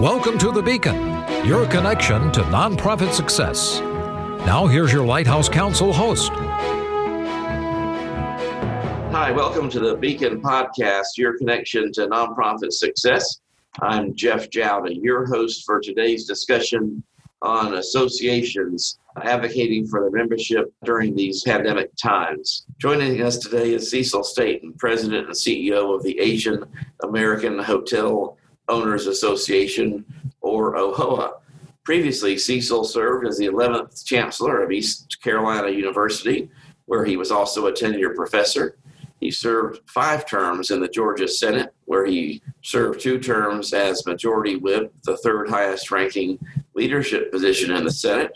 Welcome to The Beacon, your connection to nonprofit success. Now, here's your Lighthouse Counsel host. Hi, welcome to the Beacon Podcast, your connection to nonprofit success. I'm Jeff Jowdy, your host for today's discussion on associations advocating for their membership during these pandemic times. Joining us today is Cecil Staton, President and CEO of the Asian American Hotel Owners Association, or AAHOA. Previously, Cecil served as the 11th Chancellor of East Carolina University, where he was also a tenured professor. He served five terms in the Georgia Senate, where he served two terms as Majority Whip, the third highest ranking leadership position in the Senate.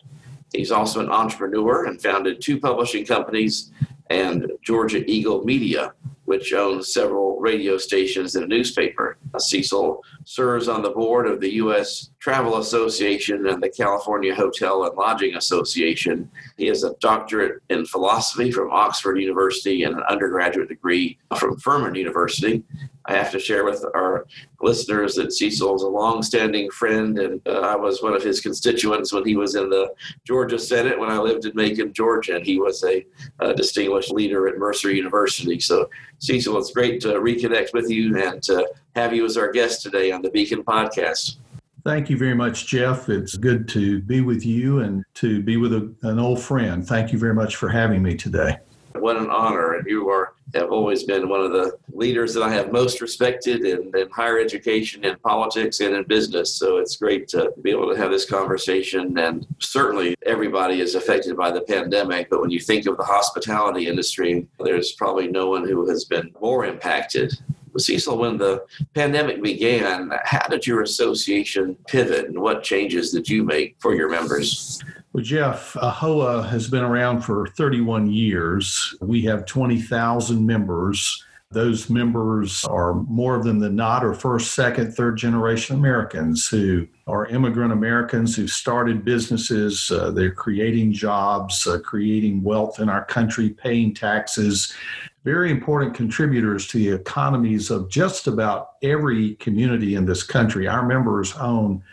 He's also an entrepreneur and founded two publishing companies and Georgia Eagle Media, which owns several radio stations and a newspaper. Uh, Cecil serves on the board of the U.S. Travel Association and the California Hotel and Lodging Association. He has a doctorate in philosophy from Oxford University and an undergraduate degree from Furman University. I have to share with our listeners that Cecil is a long-standing friend, and uh, I was one of his constituents when he was in the Georgia Senate when I lived in Macon, Georgia, and he was a, a distinguished leader at Mercer University. So, Cecil, it's great to reconnect with you and to have you as our guest today on the Beacon Podcast. Thank you very much, Jeff. It's good to be with you and to be with a, an old friend. Thank you very much for having me today. What an honor. And you are have always been one of the leaders that I have most respected in, in higher education, in politics, and in business. So it's great to be able to have this conversation. And certainly everybody is affected by the pandemic. But when you think of the hospitality industry, there's probably no one who has been more impacted Cecil, when the pandemic began, how did your association pivot and what changes did you make for your members? Well, Jeff, AHOA has been around for 31 years. We have 20,000 members. Those members are more than not are first, second, third generation Americans who are immigrant Americans who started businesses. Uh, they're creating jobs, uh, creating wealth in our country, paying taxes, very important contributors to the economies of just about every community in this country. Our members own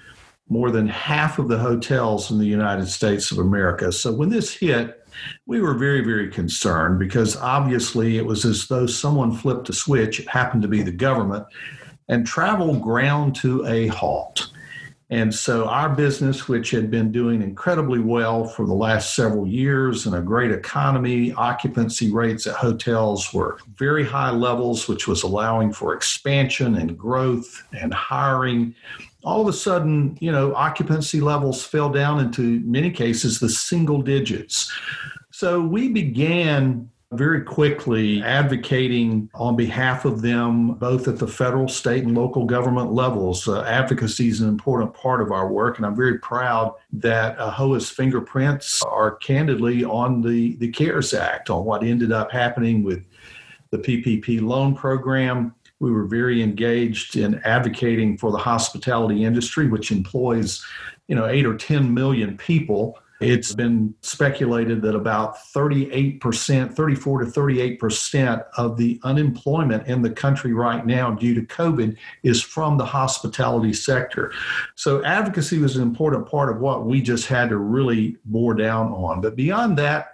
more than half of the hotels in the United States of America. So when this hit, we were very, very concerned because obviously it was as though someone flipped a switch. It happened to be the government, and travel ground to a halt. And so our business, which had been doing incredibly well for the last several years and a great economy, occupancy rates at hotels were very high levels, which was allowing for expansion and growth and hiring all of a sudden, you know, occupancy levels fell down into many cases the single digits. So we began very quickly advocating on behalf of them, both at the federal, state, and local government levels. Uh, advocacy is an important part of our work, and I'm very proud that AAHOA's fingerprints are candidly on the, the CARES Act, on what ended up happening with the PPP loan program we were very engaged in advocating for the hospitality industry, which employs, you know, eight or 10 million people. It's been speculated that about 38%, 34 to 38% of the unemployment in the country right now due to COVID is from the hospitality sector. So advocacy was an important part of what we just had to really bore down on. But beyond that,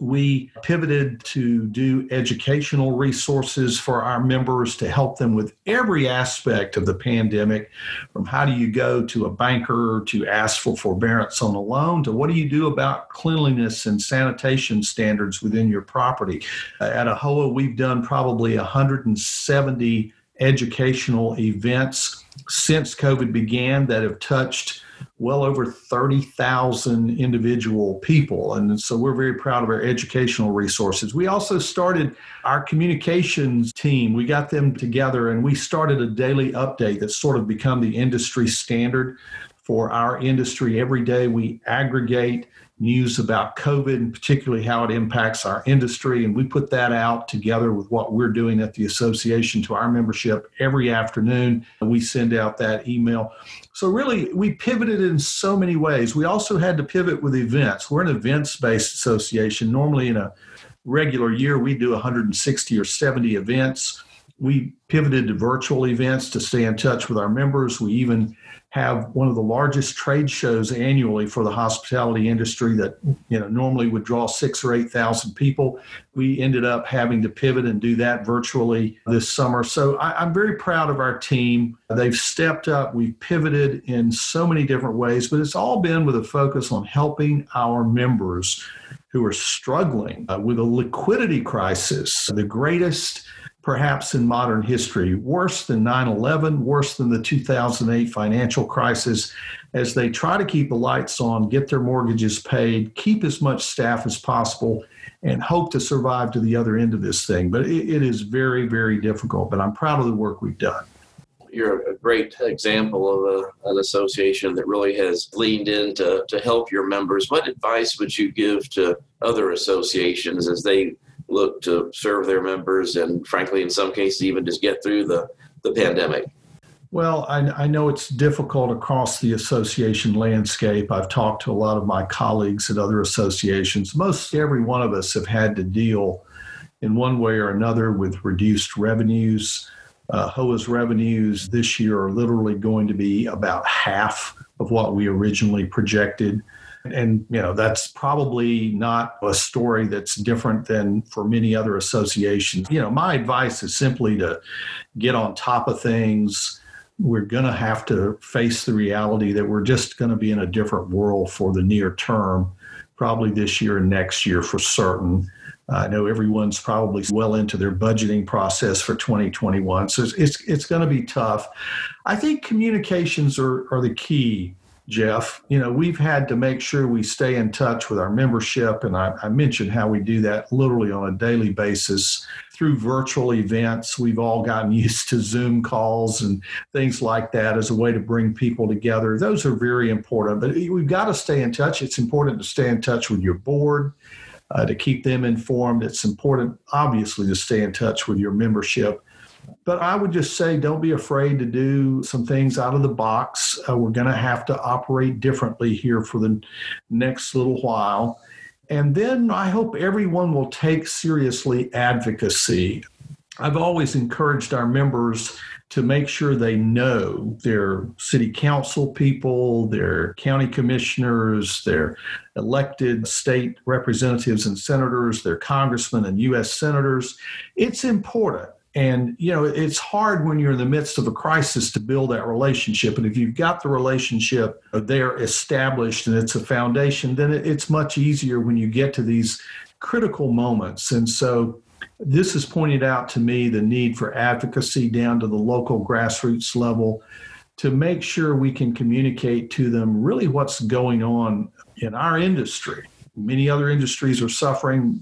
we pivoted to do educational resources for our members to help them with every aspect of the pandemic from how do you go to a banker to ask for forbearance on a loan to what do you do about cleanliness and sanitation standards within your property. At AAHOA, we've done probably 170 educational events since COVID began that have touched well over 30,000 individual people. And so we're very proud of our educational resources. We also started our communications team. We got them together and we started a daily update that's sort of become the industry standard for our industry. Every day we aggregate news about COVID and particularly how it impacts our industry. And we put that out together with what we're doing at the association to our membership every afternoon. We send out that email. So, really, we pivoted in so many ways. We also had to pivot with events. We're an events based association. Normally, in a regular year, we do 160 or 70 events. We pivoted to virtual events to stay in touch with our members. We even have one of the largest trade shows annually for the hospitality industry that you know normally would draw six or eight thousand people. We ended up having to pivot and do that virtually this summer. So I, am very proud of our team. They've stepped up. We've pivoted in so many different ways, but it's all been with a focus on helping our members who are struggling uh, with a liquidity crisis, the greatest perhaps in modern history, worse than 9 11, worse than the 2008 financial crisis, as they try to keep the lights on, get their mortgages paid, keep as much staff as possible, and hope to survive to the other end of this thing. But it, it is very, very difficult. But I'm proud of the work we've done. You're a great example of a, an association that really has leaned in to, to help your members. What advice would you give to other associations as they look to serve their members and frankly in some cases even just get through the, the pandemic. Well I, I know it's difficult across the association landscape. I've talked to a lot of my colleagues at other associations. Most every one of us have had to deal in one way or another with reduced revenues. Uh, HOA's revenues this year are literally going to be about half of what we originally projected. And, you know, that's probably not a story that's different than for many other associations. You know, my advice is simply to get on top of things. We're going to have to face the reality that we're just going to be in a different world for the near term, probably this year and next year for certain. I know everyone's probably well into their budgeting process for 2021, so it's it's, it's going to be tough. I think communications are, are the key Jeff. You know, we've had to make sure we stay in touch with our membership, and I, I, mentioned how we do that literally on a daily basis through virtual events. We've all gotten used to Zoom calls and things like that as a way to bring people together. Those are very important, but we've got to stay in touch. It's important to stay in touch with your board. Uh, to keep them informed, it's important, obviously, to stay in touch with your membership but I would just say don't be afraid to do some things out of the box. Uh, we're going to have to operate differently here for the next little while. And then I hope everyone will take seriously advocacy. I've always encouraged our members to make sure they know their city council people, their county commissioners, their elected state representatives and senators, their congressmen and U.S. senators. It's important and, you know, it's hard when you're in the midst of a crisis to build that relationship. And if you've got the relationship there established and it's a foundation, then it's much easier when you get to these critical moments. And so, this has pointed out to me the need for advocacy down to the local grassroots level to make sure we can communicate to them really what's going on in our industry Many other industries are suffering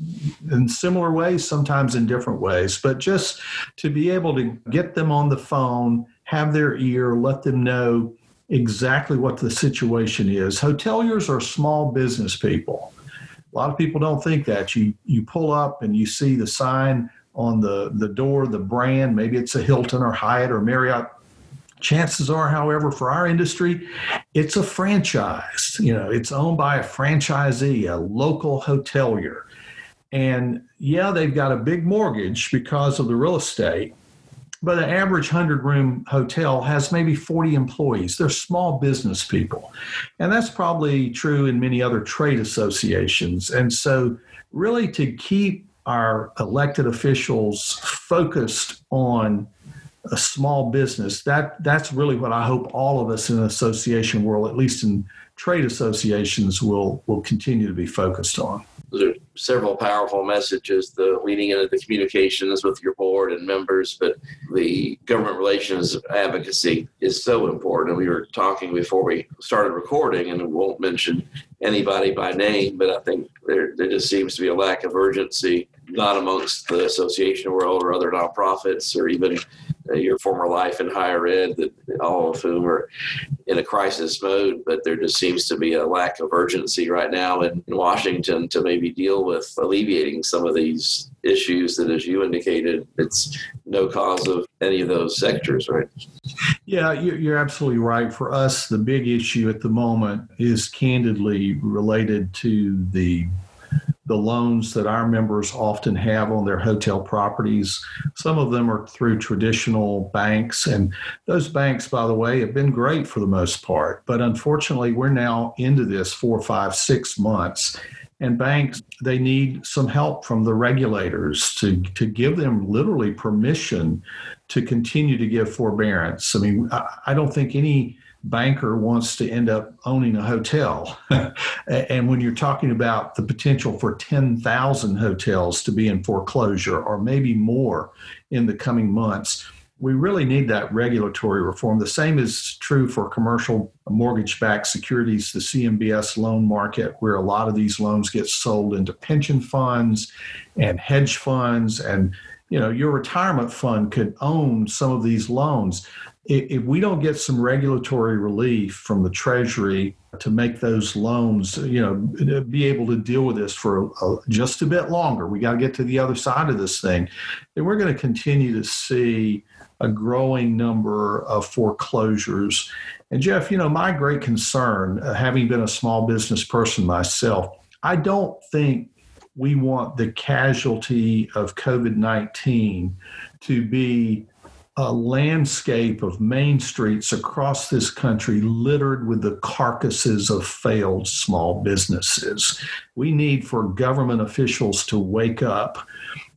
in similar ways, sometimes in different ways. But just to be able to get them on the phone, have their ear, let them know exactly what the situation is. Hoteliers are small business people. A lot of people don't think that. You you pull up and you see the sign on the, the door, the brand, maybe it's a Hilton or Hyatt or Marriott Chances are, however, for our industry, it's a franchise. You know, it's owned by a franchisee, a local hotelier. And yeah, they've got a big mortgage because of the real estate, but an average 100 room hotel has maybe 40 employees. They're small business people. And that's probably true in many other trade associations. And so, really, to keep our elected officials focused on a small business. That that's really what I hope all of us in the association world, at least in trade associations, will will continue to be focused on. There are several powerful messages, the leading into the communications with your board and members, but the government relations advocacy is so important. We were talking before we started recording, and won't mention anybody by name, but I think there, there just seems to be a lack of urgency, not amongst the association world or other nonprofits or even Uh, your former life in higher ed, that all of whom are in a crisis mode. But there just seems to be a lack of urgency right now in, in Washington to maybe deal with alleviating some of these issues that, as you indicated, it's no cause of any of those sectors, right? Yeah, you're absolutely right. For us, the big issue at the moment is candidly related to the the loans that our members often have on their hotel properties. Some of them are through traditional banks, and those banks, by the way, have been great for the most part. But unfortunately, we're now into this four, five, six months. And banks, they need some help from the regulators to, to give them literally permission to continue to give forbearance. I mean, I, I don't think any banker wants to end up owning a hotel. and when you're talking about the potential for 10,000 hotels to be in foreclosure or maybe more in the coming months, we really need that regulatory reform. The same is true for commercial mortgage backed securities, the CMBS loan market, where a lot of these loans get sold into pension funds and hedge funds. And, you know, your retirement fund could own some of these loans if we don't get some regulatory relief from the Treasury to make those loans, you know, be able to deal with this for a, just a bit longer, we got to get to the other side of this thing, then we're going to continue to see a growing number of foreclosures. And Jeff, you know, my great concern, uh, having been a small business person myself, I don't think we want the casualty of COVID 19 to be a landscape of main streets across this country littered with the carcasses of failed small businesses. We need for government officials to wake up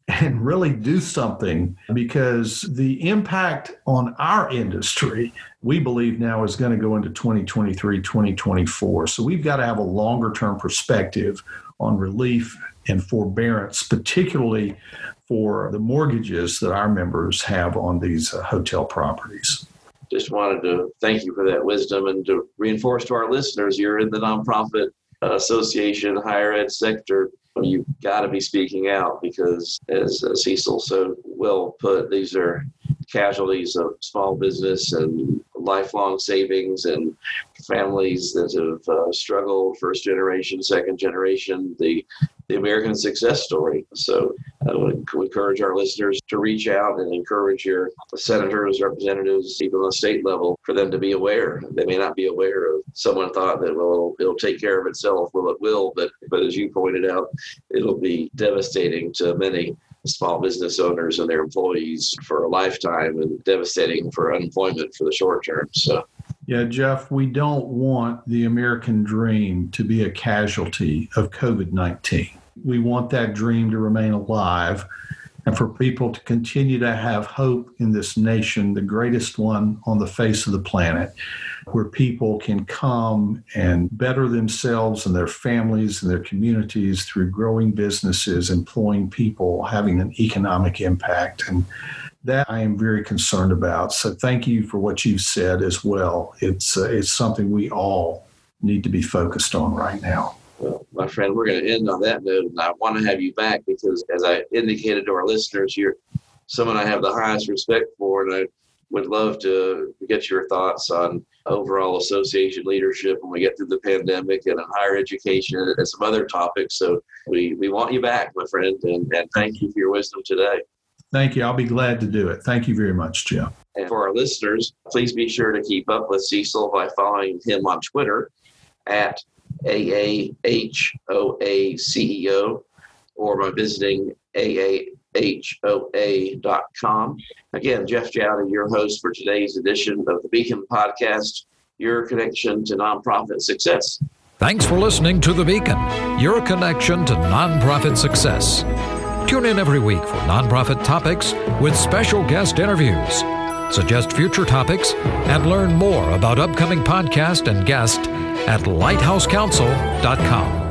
and really do something because the impact on our industry, we believe now, is going to go into 2023, 2024. So we've got to have a longer term perspective on relief and forbearance, particularly for the mortgages that our members have on these uh, hotel properties. Just wanted to thank you for that wisdom and to reinforce to our listeners you're in the nonprofit association, higher ed sector. You've got to be speaking out because, as uh, Cecil so well put, these are casualties of small business and lifelong savings and families that have uh, struggled first generation second generation the the American success story. So I would encourage our listeners to reach out and encourage your senators, representatives, even on the state level, for them to be aware. They may not be aware of. Someone thought that well, it'll, it'll take care of itself. Well, it will, but but as you pointed out, it'll be devastating to many small business owners and their employees for a lifetime and devastating for unemployment for the short term. So. Yeah, Jeff, we don't want the American dream to be a casualty of COVID 19 we want that dream to remain alive and for people to continue to have hope in this nation, the greatest one on the face of the planet, where people can come and better themselves and their families and their communities through growing businesses, employing people, having an economic impact. And that I am very concerned about. So thank you for what you've said as well. It's, uh, it's something we all need to be focused on right now. Well, my friend, we're going to end on that note, and I want to have you back because, as I indicated to our listeners, you're someone I have the highest respect for, and I would love to get your thoughts on overall association leadership when we get through the pandemic and higher education and some other topics. So we, we want you back, my friend, and, and thank you for your wisdom today. Thank you. I'll be glad to do it. Thank you very much, Jim. And for our listeners, please be sure to keep up with Cecil by following him on Twitter at AAHOA or by visiting AAHOA.com. Again, Jeff Jowdy, your host for today's edition of the Beacon Podcast, your connection to nonprofit success. Thanks for listening to The Beacon, your connection to nonprofit success. Tune in every week for nonprofit topics with special guest interviews. Suggest future topics and learn more about upcoming podcast and guests at lighthousecounsel.com.